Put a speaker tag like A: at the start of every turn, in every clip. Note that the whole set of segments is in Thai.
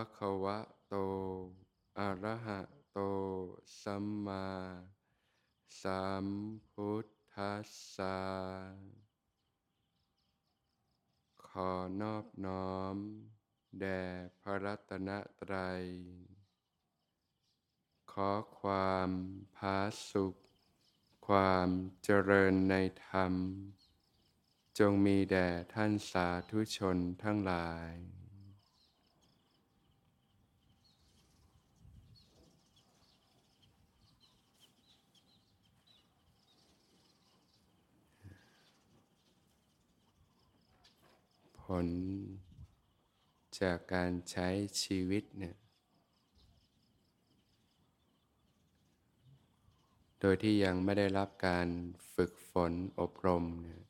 A: ะคะวะโต อะระหะโต สัมมาสัมพุทธัสสะขอนอบน้อม แด่พระรัตนตรัย ขอความผาสุข ความเจริญในธรรม จงมีแด่ท่านสาธุชนทั้งหลาย ลจากการใช้ชีวิตเนี่ยโดยที่ยังไม่ได้รับการฝึกฝนอบรมเนี่ย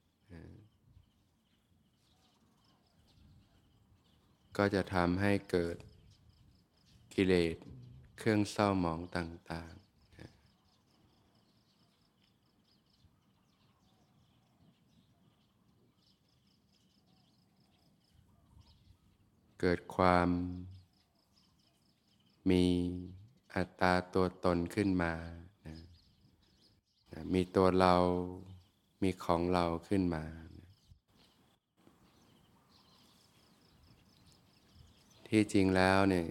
A: ก็จะทำให้เกิดกิเลสเครื่องเศร้าหมองต่าง ๆ เกิดความ มีอัตตาตัวตนขึ้นมานะมีตัวเรา มีของเราขึ้นมาที่จริงแล้วเนี่ย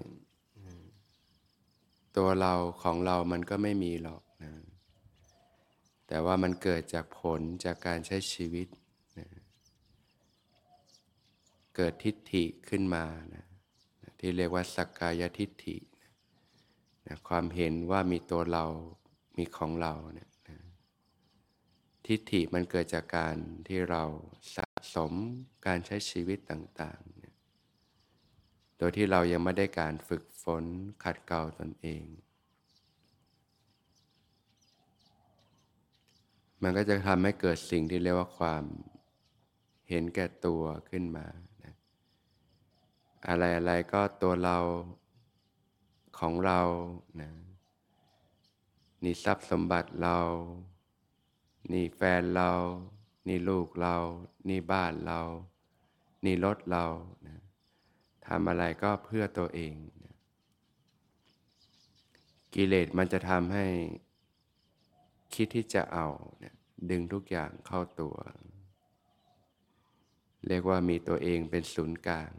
A: ตัวเราของเรามันก็ไม่มีหรอกนะแต่ว่ามันเกิดจากผลจากการใช้ชีวิต เกิดทิฏฐิขึ้นมานะที่เรียกว่าสักกายทิฏฐินะความเห็นว่ามีตัวเรา มีของเราเนี่ยนะทิฏฐิมันเกิดจากการที่เราสะสมการใช้ชีวิตต่างๆโดยที่เรายังไม่ได้การฝึกฝนขัดเกลาตนเอง มันก็จะทำให้เกิดสิ่งที่เรียกว่าความเห็นแก่ตัวขึ้นมา อะไรอะไรก็ตัวเราของเรานะนี่ทรัพย์สมบัติเรา นี่แฟนเรา นี่ลูกเรา นี่บ้านเรา นี่รถเรานะทำอะไรก็เพื่อตัวเองกิเลสมันจะทำให้คิดที่จะเอาเนี่ยดึงทุกอย่างเข้าตัว เรียกว่ามีตัวเองเป็นศูนย์กลาง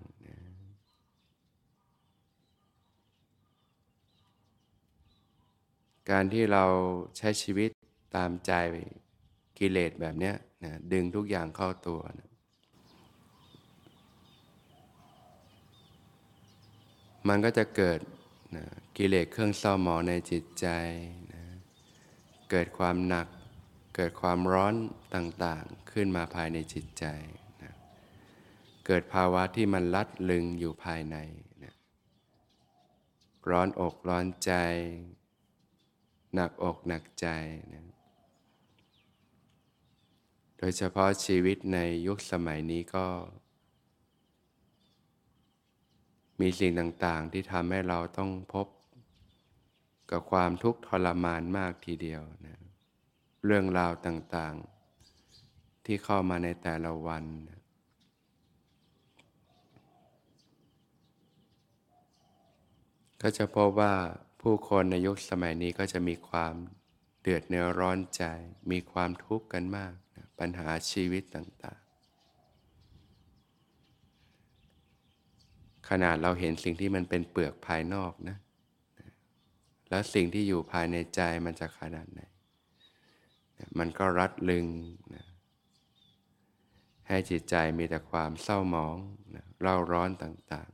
A: การที่เราใช้ชีวิตตามใจกิเลสแบบนี้นะดึงทุกอย่างเข้าตัวนะมันก็จะเกิดนะกิเลสเครื่องเศร้าหมองในจิตใจนะเกิดความหนัก เกิดความร้อนต่างๆ ขึ้นมาภายในจิตใจนะเกิดภาวะที่มันลัดลึงอยู่ภายในนะร้อนอกร้อนใจ หนักอกหนักใจนะโดยเฉพาะชีวิตในยุคสมัยนี้ก็ มีสิ่งต่างๆที่ทำให้เราต้องพบ กับความทุกข์ทรมานมากทีเดียวนะเรื่องราวต่างๆ ที่เข้ามาในแต่ละวันนะก็จะพบว่า ผู้คนในยุคสมัยนี้ก็จะมีความเดือดเนื้อร้อนใจ มีความทุกข์กันมากนะปัญหาชีวิตต่างขนาดเราเห็นสิ่งที่มันเป็นเปลือกภายนอกนะ แล้วสิ่งที่อยู่ภายในใจมันจะขนาดไหน มันก็รัดลึงนะให้จิตใจมีแต่ความเศร้าหมองนะเร่าร้อนต่าง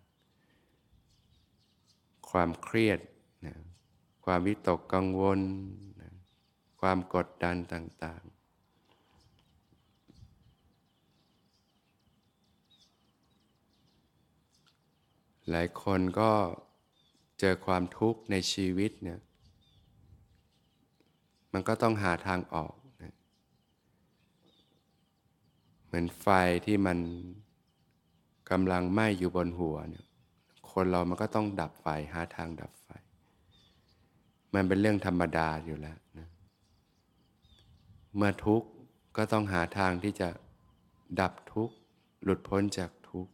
A: ๆ ความเครียด ความวิตกกังวล ความกดดันต่างๆ หลายคนก็เจอความทุกข์ในชีวิตเนี่ย มันก็ต้องหาทางออกนะเหมือนไฟที่มันกำลังไหม้อยู่บนหัวเนี่ย คนเรามันก็ต้องดับไฟหาทางดับไฟ มันเป็นเรื่องธรรมดาอยู่แล้วนะเมื่อทุกข์ก็ต้องหาทางที่จะดับทุกข์ หลุดพ้นจากทุกข์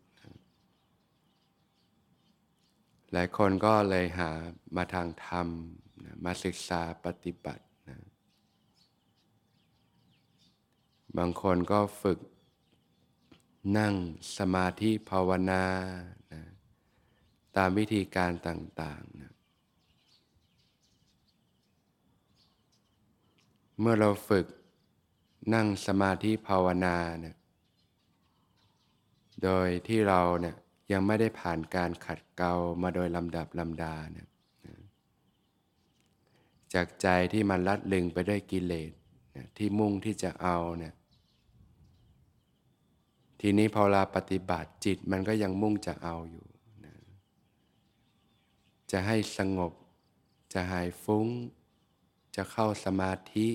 A: หลายคนก็เลยหามาทางธรรมนะมาศึกษาปฏิบัตินะบางคนก็ฝึกนั่งสมาธิภาวนานะตามวิธีการต่าง ๆนะ เมื่อเราฝึกนั่งสมาธิภาวนาเนี่ยโดยที่เราเนี่ยยังไม่ได้ผ่านการขัดเกลามาโดยลำดับลำดาเนี่ยจากใจที่มันลัดลึงไปด้วยกิเลสที่มุ่งที่จะเอาเนี่ยทีนี้พอเราปฏิบัติจิตมันก็ยังมุ่งจะเอาอยู่ จะให้สงบ จะหายฟุ้ง จะเข้าสมาธิ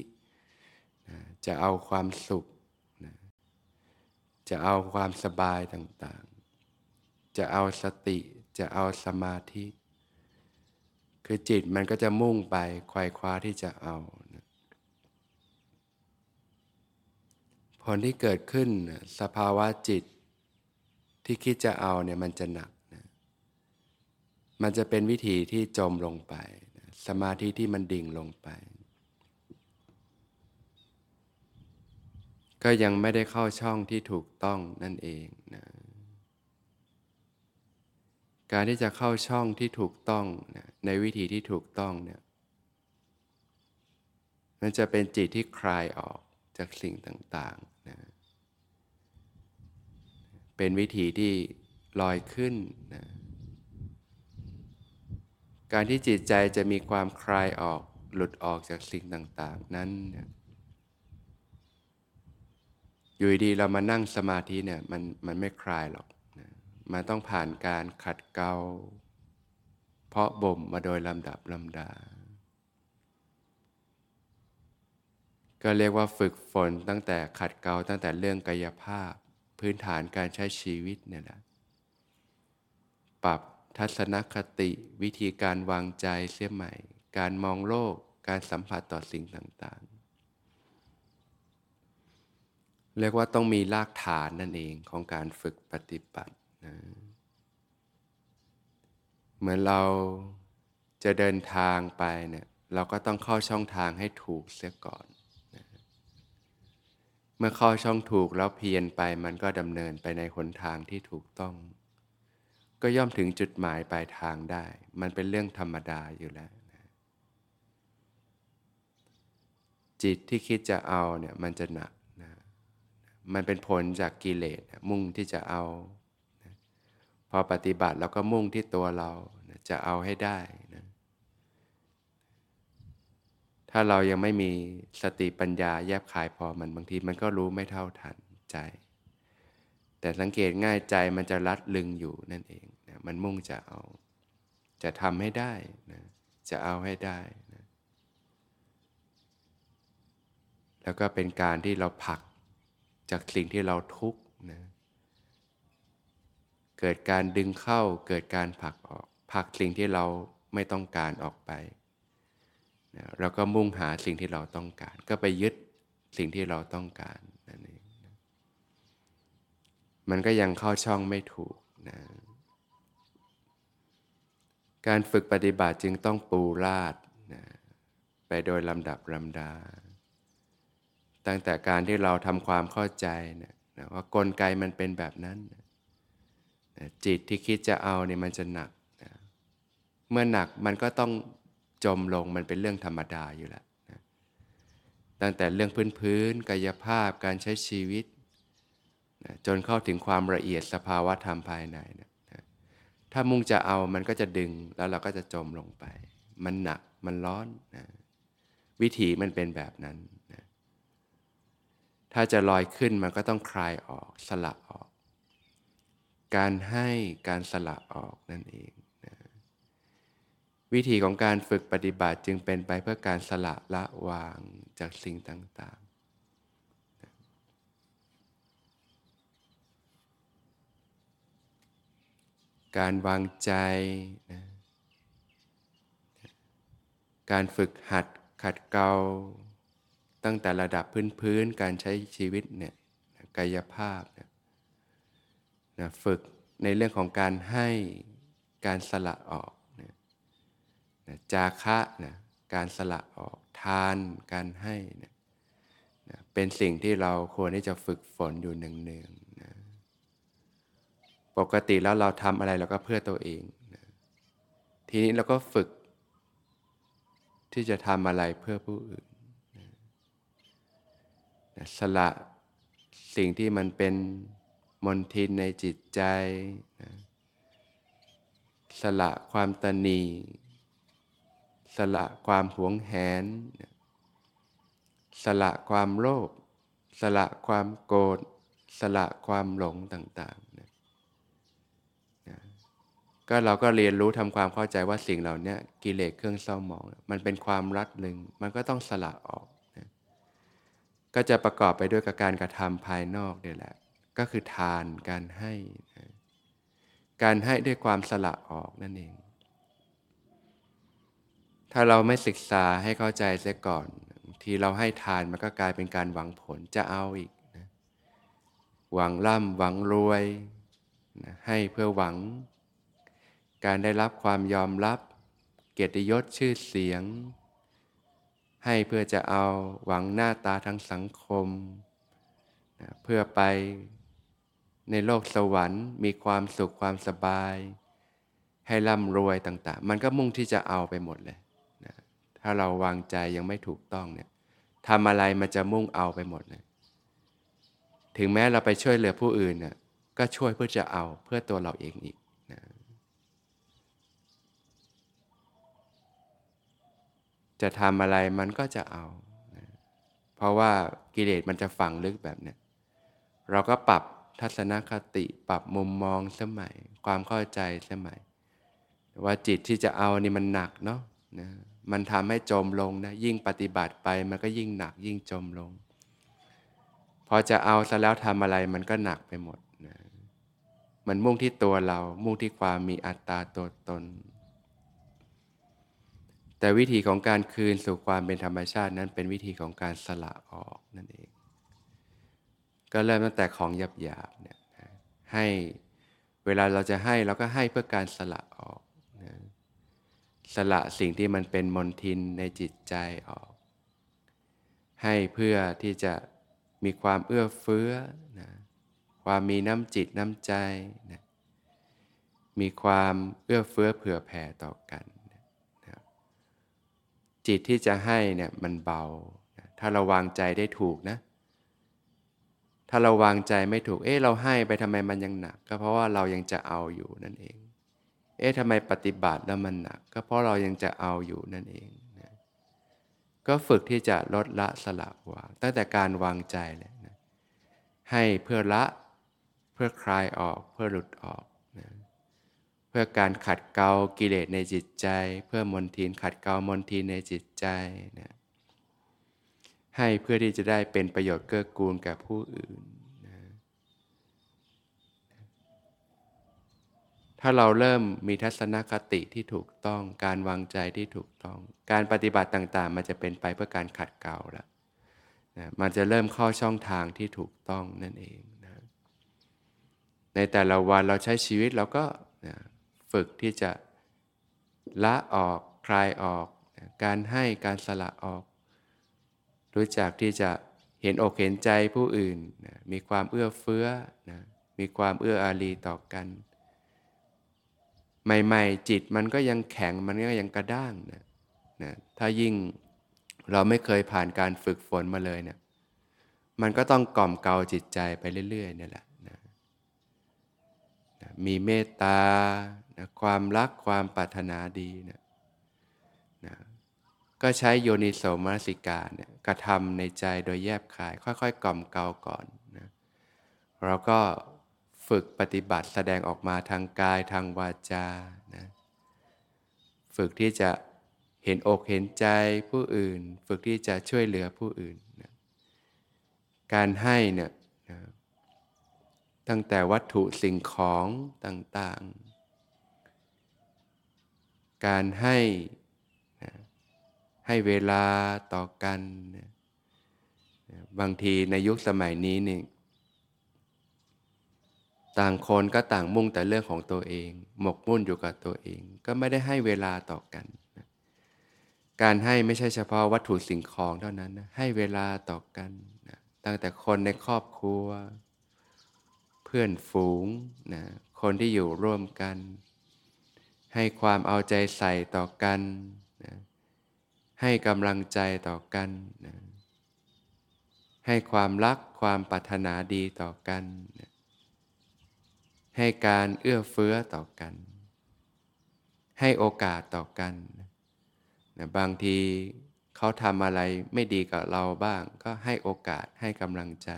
A: นะจะเอาความสุขนะจะเอาความสบายต่างๆ จะเอาสติ จะเอาสมาธิ คือจิตมันก็จะมุ่งไปควายคว้าที่จะเอานะผลที่เกิดขึ้นสภาวะจิตที่คิดจะเอาเนี่ยมันจะหนักนะมันจะเป็นวิธีที่จมลงไป สมาธิที่มันดิ่งลงไป ก็ยังไม่ได้เข้าช่องที่ถูกต้องนั่นเองนะการที่จะเข้าช่องที่ถูกต้องนะในวิธีที่ถูกต้องเนี่ยมันจะเป็นจิตที่คลายออกจากสิ่งต่างๆนะเป็นวิธีที่ลอยขึ้นนะการที่จิตใจจะมีความคลายออกหลุดออกจากสิ่งต่าง ๆ นั้นเนี่ย อยู่ดีเรามานั่งสมาธิเนี่ยมันมันไม่คลายหรอกนะมันต้องผ่านการขัดเกลาเพาะบ่มมาโดยลำดับลำดา ก็เรียกว่าฝึกฝนตั้งแต่ขัดเกลาตั้งแต่เรื่องกายภาพ พื้นฐานการใช้ชีวิตเนี่ยแหละปรับทัศนคติวิธีการวางใจเสียใหม่ การมองโลกการสัมผัสต่อสิ่งต่างๆ เรียกว่าต้องมีรากฐานนั่นเองของการฝึกปฏิบัตินะเหมือนเราจะเดินทางไปเนี่ยเราก็ต้องเข้าช่องทางให้ถูกเสียก่อนเมื่อเข้าช่องถูกแล้วเพียรไปมันก็ดำเนินไปในหนทางที่ถูกต้อง ก็ย่อมถึงจุดหมายปลายทางได้ มันเป็นเรื่องธรรมดาอยู่แล้วนะจิตที่คิดจะเอาเนี่ยมันจะหนักนะ มันเป็นผลจากกิเลสมุ่งที่จะเอาพอปฏิบัติแล้วก็มุ่งที่ตัวเราจะเอาให้ได้นะถ้าเรายังไม่มีสติปัญญาแยบคายพอมันบางทีมันก็รู้ไม่เท่าทันใจ แต่สังเกตง่ายใจมันจะรัดลึงอยู่นั่นเองนะมันมุ่งจะเอา จะทำให้ได้นะจะเอาให้ได้นะแล้วก็เป็นการที่เราผลัก จากสิ่งที่เราทุกข์นะเกิดการดึงเข้าเกิดการผลักออกผลักสิ่งที่เราไม่ต้องการออกไปนะเราก็มุ่งหาสิ่งที่เราต้องการ ก็ไปยึดสิ่งที่เราต้องการนั่นเองนะมันก็ยังเข้าช่องไม่ถูกนะการฝึกปฏิบัติจึงต้องปูราดนะไปโดยลำดับลำดา ตั้งแต่การที่เราทำความเข้าใจนะนะว่ากลไกมันเป็นแบบนั้นนะจิตที่คิดจะเอาเนี่ยมันจะหนักนะเมื่อหนักมันก็ต้องจมลงมันเป็นเรื่องธรรมดาอยู่แล้วนะตั้งแต่เรื่องพื้นพื้นกายภาพการใช้ชีวิตนะจนเข้าถึงความละเอียดสภาวะธรรมภายในนะนะถ้ามุ่งจะเอามันก็จะดึงแล้วเราก็จะจมลงไป มันหนักมันร้อนนะวิถีมันเป็นแบบนั้นนะ ถ้าจะลอยขึ้นมันก็ต้องคลายออกสลับออก การให้การสละออกนั่นเองนะวิธีของการฝึกปฏิบัติจึงเป็นไปเพื่อการสละละวางจากสิ่งต่างๆ การวางใจนะการฝึกหัดขัดเกลา ตั้งแต่ระดับพื้นๆ การใช้ชีวิตเนี่ยกายภาพเนี่ยนะฝึกในเรื่องของการให้การสละออกนะนะจาคะนะการสละออกทานการให้นะนะเป็นสิ่งที่เราควรที่จะฝึกฝนอยู่เนืองๆนะปกติแล้วเราทำอะไรเราก็เพื่อตัวเองนะทีนี้เราก็ฝึกที่จะทำอะไรเพื่อผู้อื่น สละสิ่งที่มันเป็นมนทินในจิตใจนะสละความตนี สละความหวงแหน สละความโลภ สละความโกรธ สละความหลงต่างๆนะนะก็เราก็เรียนรู้ทำความเข้าใจว่าสิ่งเหล่านี้กิเลสเครื่องเศร้าหมอง มันเป็นความรัดลึง มันก็ต้องสละออก ก็จะประกอบไปด้วยกับการกระทำภายนอกเนี่แหละ ก็คือทานการให้ การให้ด้วยความสละออกนั่นเอง ถ้าเราไม่ศึกษาให้เข้าใจเสียก่อน ทีเราให้ทานมันก็กลายเป็นการหวังผลจะเอาอีกนะหวังร่ำหวังรวยนะให้เพื่อหวัง การได้รับความยอมรับ เกียรติยศชื่อเสียง ให้เพื่อจะเอาหวังหน้าตาทางสังคมนะเพื่อไปในโลกสวรรค์มีความสุขความสบาย ให้ร่ำรวยต่าง ๆ มันก็มุ่งที่จะเอาไปหมดเลยนะถ้าเราวางใจยังไม่ถูกต้องเนี่ยทำอะไรมันจะมุ่งเอาไปหมดเลยถึงแม้เราไปช่วยเหลือผู้อื่นน่ะก็ช่วยเพื่อจะเอาเพื่อตัวเราเองอีกนะ จะทำอะไรมันก็จะเอา เพราะว่ากิเลสมันจะฝังลึกแบบเนี้ยเราก็ปรับทัศนคติปรับมุมมองสมัย ความเข้าใจสมัย ว่าจิตที่จะเอานี่มันหนักเนาะนะมันทำให้จมลงนะยิ่งปฏิบัติไปมันก็ยิ่งหนักยิ่งจมลง พอจะเอาซะแล้วทำอะไรมันก็หนักไปหมดนะมันมุ่งที่ตัวเรามุ่งที่ความมีอัตตาตัวตน แต่วิธีของการคืนสู่ความเป็นธรรมชาตินั้นเป็นวิธีของการสละออกนั่นเอง ก็เริ่มตั้งแต่ของหยาบๆเนี่ยให้เวลาเราจะให้เราก็ให้เพื่อการสละออกนะสละสิ่งที่มันเป็นมนทินในจิตใจออก ให้เพื่อที่จะมีความเอื้อเฟื้อนะความมีน้ำจิตน้ำใจนะมีความเอื้อเฟื้อเผื่อแผ่ต่อกัน จิตที่จะให้เนี่ยมันเบา ถ้าเราวางใจได้ถูกนะ ถ้าเราวางใจไม่ถูก เอ๊ะเราให้ไปทำไมมันยังหนัก ก็เพราะว่าเรายังจะเอาอยู่นั่นเอง เอ๊ะทำไมปฏิบัติแล้วมันหนัก ก็เพราะเรายังจะเอาอยู่นั่นเองนะก็ฝึกที่จะลดละสละวาง ตั้งแต่การวางใจเลยนะให้เพื่อละ เพื่อคลายออก เพื่อหลุดออก เพื่อการขัดเกลากิเลสในจิตใจ เพื่อมนทินขัดเกลามนทินในจิตใจนะให้เพื่อที่จะได้เป็นประโยชน์เกื้อกูลแก่ผู้อื่นนะถ้าเราเริ่มมีทัศนคติที่ถูกต้องการวางใจที่ถูกต้อง การปฏิบัติต่างๆ มันจะเป็นไปเพื่อการขัดเกลาแล้วนะมันจะเริ่มเข้าช่องทางที่ถูกต้องนั่นเองนะในแต่ละวันเราใช้ชีวิตเราก็นะ ฝึกที่จะละออกคลายออก การให้การสละออก รู้จักที่จะเห็นอกเห็นใจผู้อื่นนะมีความเอื้อเฟื้อนะมีความเอื้ออารีต่อกัน ใหม่ๆจิตมันก็ยังแข็งมันก็ยังกระด้างนะนะถ้ายิ่งเราไม่เคยผ่านการฝึกฝนมาเลยเนะี่ยมันก็ต้องกล่อมเกลาจิตใจไปเรื่อยๆนี่แหละ มีเมตตานะความรักความปรารถนาดีนะนะก็ใช้โยนิโสมนสิกาเนี่ยกระทำในใจโดยแยบคาย ค่อยๆ กล่อมเกลาก่อนนะเราก็ฝฝึกปฏิบัติแสดงออกมาทางกายทางวาจานะฝึกที่จะเห็นอกเห็นใจผู้อื่น ฝึกที่จะช่วยเหลือผู้อื่นนะการให้เนี่ยนะ ตั้งแต่วัตถุสิ่งของต่างๆ การให้ให้เวลาต่อกัน บางทีในยุคสมัยนี้นี่ต่างคนก็ต่างมุ่งแต่เรื่องของตัวเอง หมกมุ่นอยู่กับตัวเอง ก็ไม่ได้ให้เวลาต่อกัน การให้ไม่ใช่เฉพาะวัตถุสิ่งของเท่านั้นนะให้เวลาต่อกันนะตั้งแต่คนในครอบครัว พื่อนฝูงนะคนที่อยู่ร่วมกัน ให้ความเอาใจใส่ต่อกันนะให้กำลังใจต่อกันนะให้ความรักความปรารถนาดีต่อกันนะให้การเอื้อเฟื้อต่อกัน ให้โอกาสต่อกันนะบางทีเขาทำอะไรไม่ดีกับเราบ้าง ก็ให้โอกาสให้กำลังใจ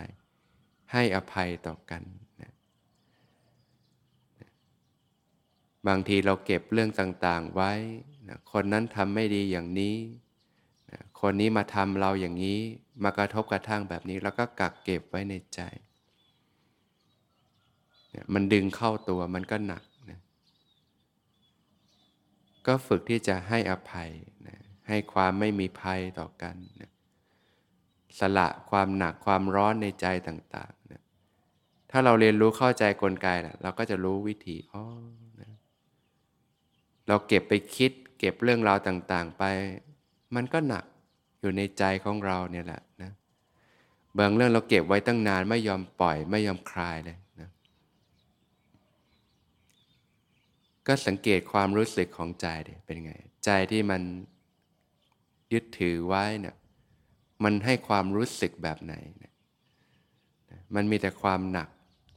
A: ให้อภัยต่อกันนะ บางทีเราเก็บเรื่องต่างๆไว้นะคนนั้นทำไม่ดีอย่างนี้นะคนนี้มาทำเราอย่างนี้ มากระทบกระทั่งแบบนี้ แล้วก็กักเก็บไว้ในใจมันดึงเข้าตัวมันก็หนักนะก็ฝึกที่จะให้อภัยนะให้ความไม่มีภัยต่อกันนะสละความหนักความร้อนในใจต่างๆนะถ้าเราเรียนรู้เข้าใจกลไกนะเราก็จะรู้วิธีอ๋อ เราเก็บไปคิด เก็บเรื่องราวต่างๆ ไป มันก็หนักอยู่ในใจของเราเนี่ยแหละนะบางเรื่องเราเก็บไว้ตั้งนานไม่ยอมปล่อยไม่ยอมคลายเลยนะก็สังเกตความรู้สึกของใจเป็นไง ใจที่มันยึดถือไว้เนี่ยมันให้ความรู้สึกแบบไหนมันมีแต่ความหนัก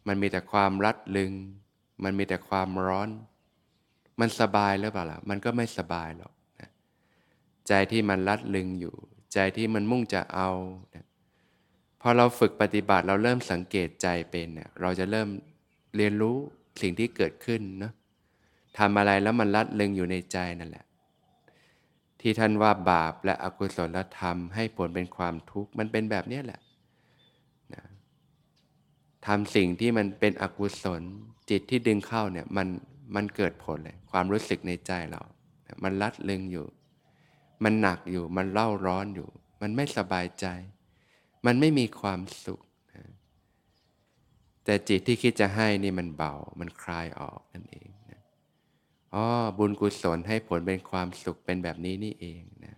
A: มันมีแต่ความรัดลึง มันมีแต่ความร้อน มันสบายหรือเปล่าล่ะ มันก็ไม่สบายหรอกนะใจที่มันรัดลึงอยู่ ใจที่มันมุ่งจะเอานะพอเราฝึกปฏิบัติเราเริ่มสังเกตใจเป็นเนี่ยเราจะเริ่มเรียนรู้สิ่งที่เกิดขึ้นเนาะทำอะไรแล้วมันลัดลึงอยู่ในใจนั่นแหละ ที่ท่านว่าบาปและอกุศลธรรมให้ผลเป็นความทุกข์มันเป็นแบบนี้แหละนะทำสิ่งที่มันเป็นอกุศลจิตที่ดึงเข้าเนี่ยมัน มันเกิดผลเลย ความรู้สึกในใจเรา มันลัดลึงอยู่ มันหนักอยู่ มันเล่าร้อนอยู่ มันไม่สบายใจ มันไม่มีความสุขนะแต่จิตที่คิดจะให้นี่มันเบา มันคลายออกนั่นเองอ๋อบุญกุศลให้ผลเป็นความสุขเป็นแบบนี้นี่เองนะ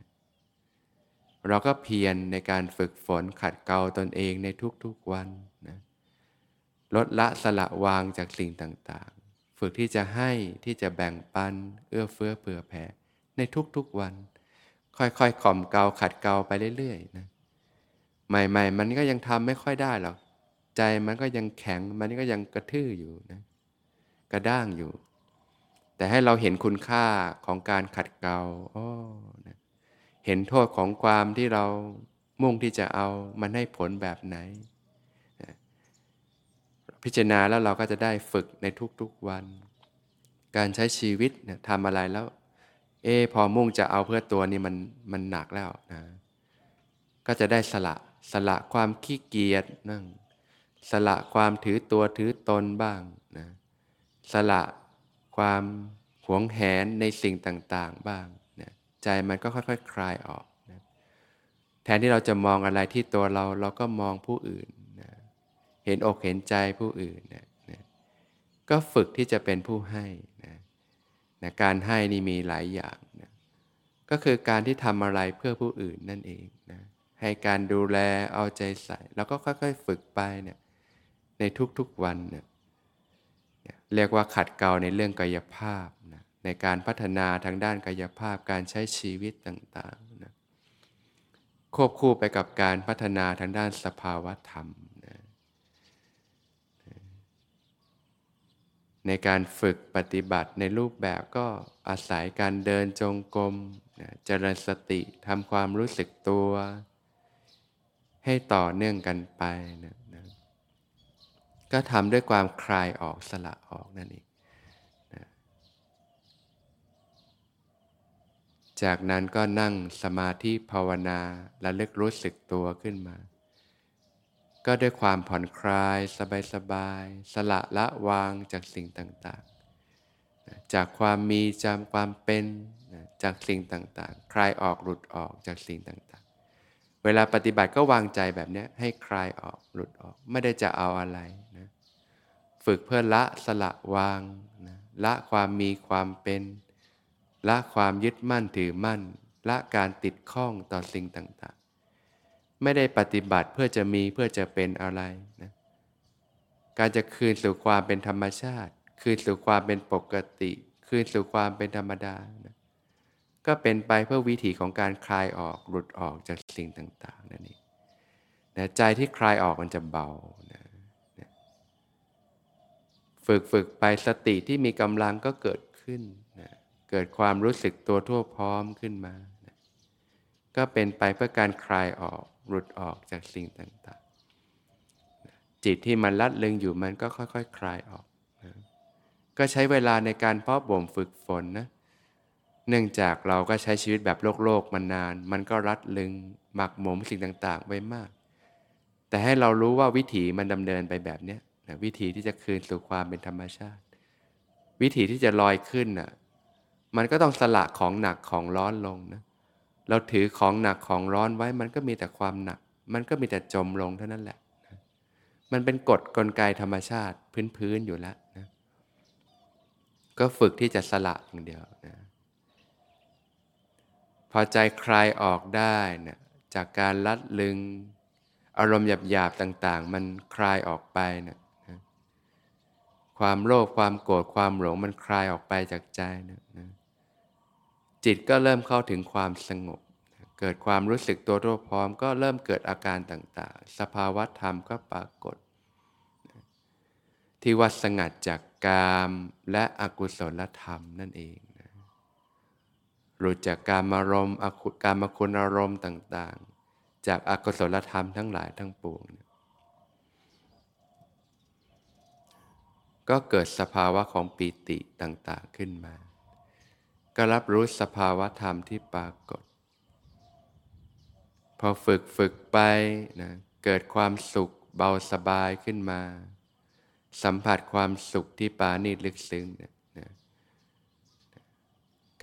A: เราก็เพียรในการฝึกฝนขัดเกลาตนเองในทุกๆวันนะลดละสละวางจากสิ่งต่างๆ ฝึกที่จะให้ที่จะแบ่งปัน เอื้อเฟื้อเผื่อแผ่ ในทุกๆวัน ค่อยๆข่อมเกาขัดเกลาไปเรื่อยๆนะใหม่ๆ มันก็ยังทำไม่ค่อยได้หรอก ใจมันก็ยังแข็งมันก็ยังกระทื่ออยู่นะกระด้างอยู่ แต่ให้เราเห็นคุณค่าของการขัดเกลาอ้นะเห็นโทษของความที่เรามุ่งที่จะเอามันให้ผลแบบไหน พิจารณาแล้วเราก็จะได้ฝึกในทุกๆวัน การใช้ชีวิตเนี่ยทำอะไรแล้ว เอพอมุ่งจะเอาเพื่อตัวนี่มันมันหนักแล้วนะก็จะได้สละสละความขี้เกียจนั่ง สละความถือตัวถือตนบ้างนะสละความหวงแหนในสิ่งต่างๆบ้างนะใจมันก็ค่อยๆคคลายออกนะแทนที่เราจะมองอะไรที่ตัวเราเราก็มองผู้อื่น เห็นอกเห็นใจผู้อื่นนะนะก็ฝึกที่จะเป็นผู้ให้นะนะการให้นี่มีหลายอย่างนะก็คือการที่ทำอะไรเพื่อผู้อื่นนั่นเองนะให้การดูแลเอาใจใส่ แล้วก็ค่อยๆฝึกไปเนี่ยในทุกๆวันเนี่ยเรียกว่าขัดเกลาในเรื่องกายภาพนะในการพัฒนาทางด้านกายภาพการใช้ชีวิตต่างๆนะควบคู่ไปกับการพัฒนาทางด้านสภาวธรรมนะ ในการฝึกปฏิบัติในรูปแบบก็อาศัยการเดินจงกรมเจริญสติทำความรู้สึกตัว ให้ต่อเนื่องกันไปนะนะก็ทำด้วยความคลายออกสละออกนั่นเองนะจากนั้นก็นั่งสมาธิภาวนาและเลึกรู้สึกตัวขึ้นมา ก็ด้วยความผ่อนคลายสบายๆสละละวางจากสิ่งต่างๆ จากความมีจำความเป็นจากสิ่งต่างๆ คลายออกหลุดออกจากสิ่งต่างๆ เวลาปฏิบัติก็วางใจแบบนี้ให้คลายออกหลุดออก ไม่ได้จะเอาอะไรนะฝึกเพื่อละสละวางนะละความมีความเป็น ละความยึดมั่นถือมั่น ละการติดข้องต่อสิ่งต่างๆ ไม่ได้ปฏิบัติเพื่อจะมีเพื่อจะเป็นอะไรนะการจะคืนสู่ความเป็นธรรมชาติ คืนสู่ความเป็นปกติ คืนสู่ความเป็นธรรมดานะก็เป็นไปเพื่อวิถีของการคลายออกหลุดออกจากสิ่งต่างๆนั่นเองนะใจที่คลายออกมันจะเบานะนะฝึกฝึกไปสติที่มีกำลังก็เกิดขึ้นนะเกิดความรู้สึกตัวทั่วพร้อมขึ้นมานะก็เป็นไปเพื่อการคลายออกหลุดออกจากสิ่งต่างๆ จิตที่มันลัดลึงอยู่มันก็ค่อยๆคคลายออกนะก็ใช้เวลาในการเพาะบ่มฝึกฝนนะเนื่องจากเราก็ใช้ชีวิตแบบโลกโลกมานาน มันก็รัดลึงหมักหมมสิ่งต่างๆ ไว้มาก แต่ให้เรารู้ว่าวิถีมันดำเนินไปแบบนี้นะวิถีที่จะคืนสู่ความเป็นธรรมชาติ วิถีที่จะลอยขึ้นน่ะมันก็ต้องสละของหนักของร้อนลงนะ เราถือของหนักของร้อนไว้มันก็มีแต่ความหนัก มันก็มีแต่จมลงเท่านั้นแหละ มันเป็นกฎกลไกธรรมชาติพื้นๆอยู่แล้วนะก็ฝึกที่จะสละอย่างเดียวนะพอใจคลายออกได้นะจากการลัดลึง อารมณ์หยาบๆต่างๆ มันคลายออกไปนะนะความโลภความโกรธความหลงมันคลายออกไปจากใจนะนะ จิตก็เริ่มเข้าถึงความสงบ เกิดความรู้สึกตัวทั่วพร้อม ก็เริ่มเกิดอาการต่างๆ สภาวะธรรมก็ปรากฏ ที่วัดสงัดจากกามและอกุศลธรรมนั่นเองหลุดจากการมารมการมาคุณอารมณ์ต่างๆ จากอากุศลธรรมทั้งหลายทั้งปวงก็เกิดสภาวะของปีติต่างๆขึ้นมา ก็รับรู้สภาวะธรรมที่ปรากฏ พอฝึกฝึกไปนะเกิดความสุขเบาสบายขึ้นมา สัมผัสความสุขที่ปานีลึกซึ้งนะ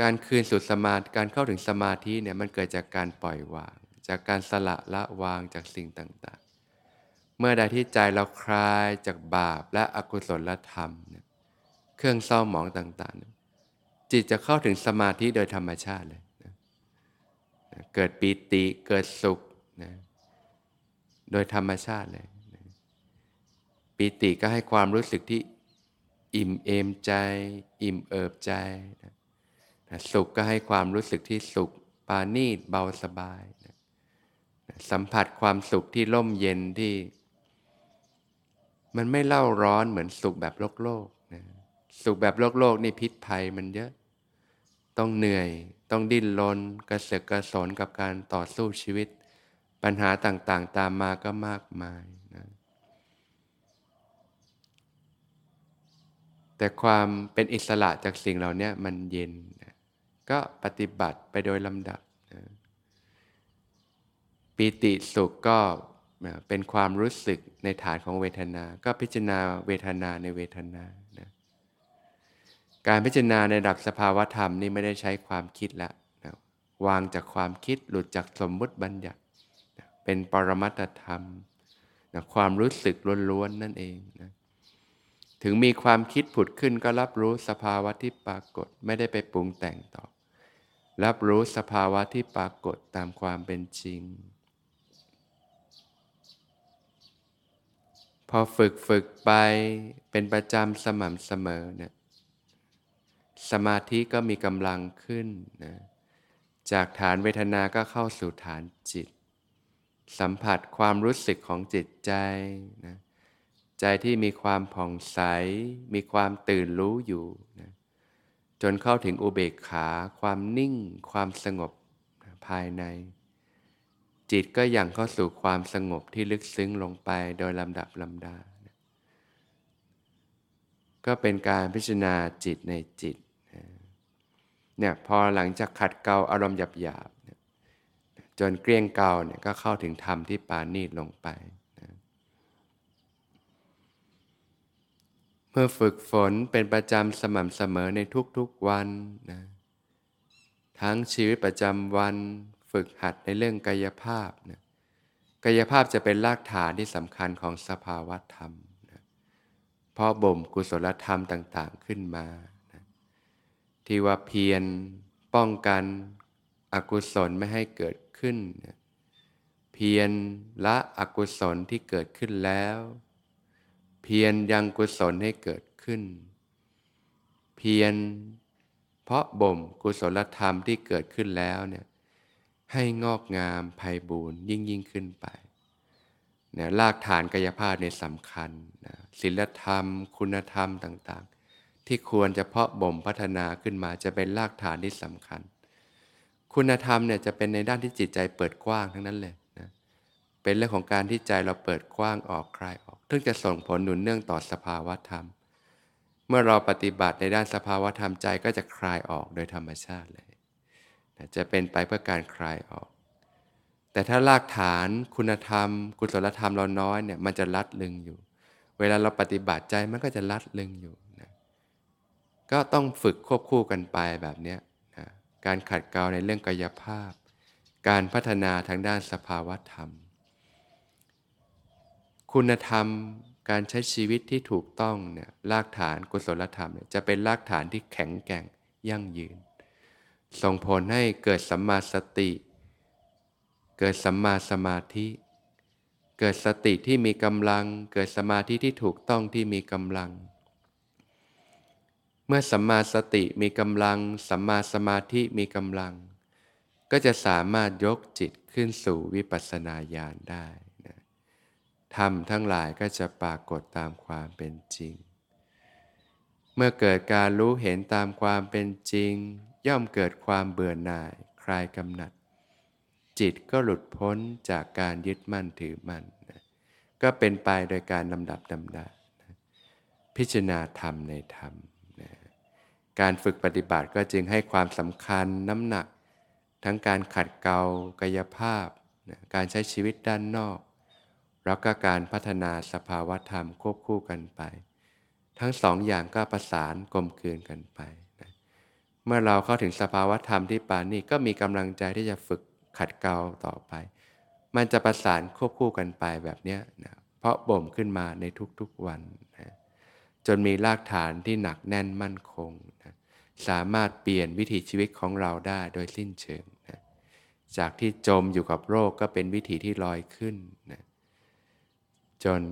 A: การคืนสู่สมาธิการเข้าถึงสมาธิเนี่ยมันเกิดจากการปล่อยวาง จากการสละละวางจากสิ่งต่างๆ เมื่อใดที่ใจเราคลายจากบาปและอกุศลธรรมเนี่ยเครื่องเศร้าหมองต่างๆ จิตจะเข้าถึงสมาธิโดยธรรมชาติเลยนะเกิดปีติเกิดสุขนะโดยธรรมชาติเลยนะปีติก็ให้ความรู้สึกที่อิ่มเอมใจ อิ่มเอิบใจนะนะสุขก็ให้ความรู้สึกที่สุขปานีตเบาสบายนะสัมผัสความสุขที่ร่มเย็นที่ มันไม่เล่าร้อนเหมือนสุขแบบโลกโลก สุขแบบโลกโลกนี่พิษภัยมันเยอะ ต้องเหนื่อย ต้องดิ้นรนกระเสือกกระสนกับการต่อสู้ชีวิต ปัญหาต่างๆ ตามมาก็มากมายนะแต่ความเป็นอิสระจากสิ่งเหล่านี้มันเย็นก็ปฏิบัติไปโดยลำดับนะปีติสุขก็เป็นความรู้สึกในฐานของเวทนา ก็พิจารณาเวทนาในเวทนา การพิจารณาในระดับสภาวธรรมนี่ไม่ได้ใช้ความคิดละนะวางจากความคิดหลุดจากสมมุติบัญญัตินะเป็นปรมัตธรรมนะความรู้สึกล้วนๆนั่นเองนะถึงมีความคิดผุดขึ้นก็รับรู้สภาวะที่ปรากฏไม่ได้ไปปรุงแต่งต่อ รับรู้สภาวะที่ปรากฏตามความเป็นจริง พอฝึกฝึกไปเป็นประจำสม่ำเสมอเนี่ย สมาธิก็มีกำลังขึ้นนะจากฐานเวทนาก็เข้าสู่ฐานจิต สัมผัสความรู้สึกของจิตใจนะใจที่มีความผ่องใส มีความตื่นรู้อยู่นะจนเข้าถึงอุเบกขา ความนิ่ง ความสงบภายใน จิตก็ยังเข้าสู่ความสงบที่ลึกซึ้งลงไปโดยลำดับลำดา ก็เป็นการพิจารณาจิตในจิต เนี่ยพอหลังจากขัดเกลาอารมณ์หยาบๆจนเกลี้ยงเกลาเนี่ยก็เข้าถึงธรรมที่ปานีตลงไปนะเมื่อฝึกฝนเป็นประจำสม่ำเสมอในทุกๆวันนะทั้งชีวิตประจำวันฝึกหัดในเรื่องกายภาพนะกายภาพจะเป็นรากฐานที่สำคัญของสภาวะธรรมนะเพราะบ่มกุศลธรรมต่าง ๆขึ้นมา ที่ว่าเพียรป้องกันอกุศลไม่ให้เกิดขึ้น เพียรละอกุศลที่เกิดขึ้นแล้ว เพียรยังกุศลให้เกิดขึ้น เพียรเพราะบ่มกุศลธรรมที่เกิดขึ้นแล้วเนี่ยให้งอกงามไพบูรยิ่งยิ่งขึ้นไปเนี่ยรากฐานกายภาพในสำคัญนะศิลธรรม คุณธรรมต่างๆ ที่ควรจะเพาะบ่มพัฒนาขึ้นมาจะเป็นรากฐานที่สำคัญ คุณธรรมเนี่ยจะเป็นในด้านที่จิตใจเปิดกว้างทั้งนั้นเลยนะเป็นเรื่องของการที่ใจเราเปิดกว้างออกคลายออกซึ่งจะส่งผลหนุนเนื่องต่อสภาวะธรรม เมื่อเราปฏิบัติในด้านสภาวะธรรมใจก็จะคลายออกโดยธรรมชาติเลยจะเป็นไปเพื่อการคลายออก แต่ถ้ารากฐานคุณธรรม กุศลธรรมเราน้อยเนี่ยมันจะลัดลึงอยู่ เวลาเราปฏิบัติใจมันก็จะลัดลึงอยู่ ก็ต้องฝึกควบคู่กันไปแบบนี้นะการขัดเกลาในเรื่องกายภาพ การพัฒนาทางด้านสภาวธรรม คุณธรรมการใช้ชีวิตที่ถูกต้องเนี่ยรากฐานกุศลธรรมเนี่ยจะเป็นรากฐานที่แข็งแกร่งยั่งยืน ส่งผลให้เกิดสัมมาสติ เกิดสัมมาสมาธิ เกิดสติที่มีกำลัง เกิดสมาธิที่ถูกต้องที่มีกำลัง เมื่อสัมมาสติมีกำลัง สัมมาสมาธิมีกำลัง ก็จะสามารถยกจิตขึ้นสู่วิปัสสนาญาณได้นะธรรมทั้งหลายก็จะปรากฏตามความเป็นจริง เมื่อเกิดการรู้เห็นตามความเป็นจริง ย่อมเกิดความเบื่อหน่าย คลายกำหนัด จิตก็หลุดพ้นจากการยึดมั่นถือมั่นนะก็เป็นไปโดยการลำดับดำดานะพิจารณาธรรมในธรรม การฝึกปฏิบัติก็จึงให้ความสำคัญน้ำหนัก ทั้งการขัดเกลากายภาพนะการใช้ชีวิตด้านนอก แล้วก็การพัฒนาสภาวธรรมควบคู่กันไป ทั้งสองอย่างก็ประสานกลมกลืนกันไปเมื่อเราเข้าถึงสภาวธรรมที่ปานี่ก็มีกำลังใจที่จะฝึกขัดเกลาต่อไป มันจะประสานควบคู่กันไปแบบนี้นะเพราะบ่มขึ้นมาในทุกๆวันนะจนมีรากฐานที่หนักแน่นมั่นคง สามารถเปลี่ยนวิถีชีวิตของเราได้โดยสิ้นเชิงนะจากที่จมอยู่กับโรคก็เป็นวิถีที่ลอยขึ้นนะจน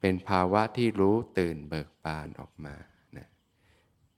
A: เป็นภาวะที่รู้ตื่นเบิกบานออกมา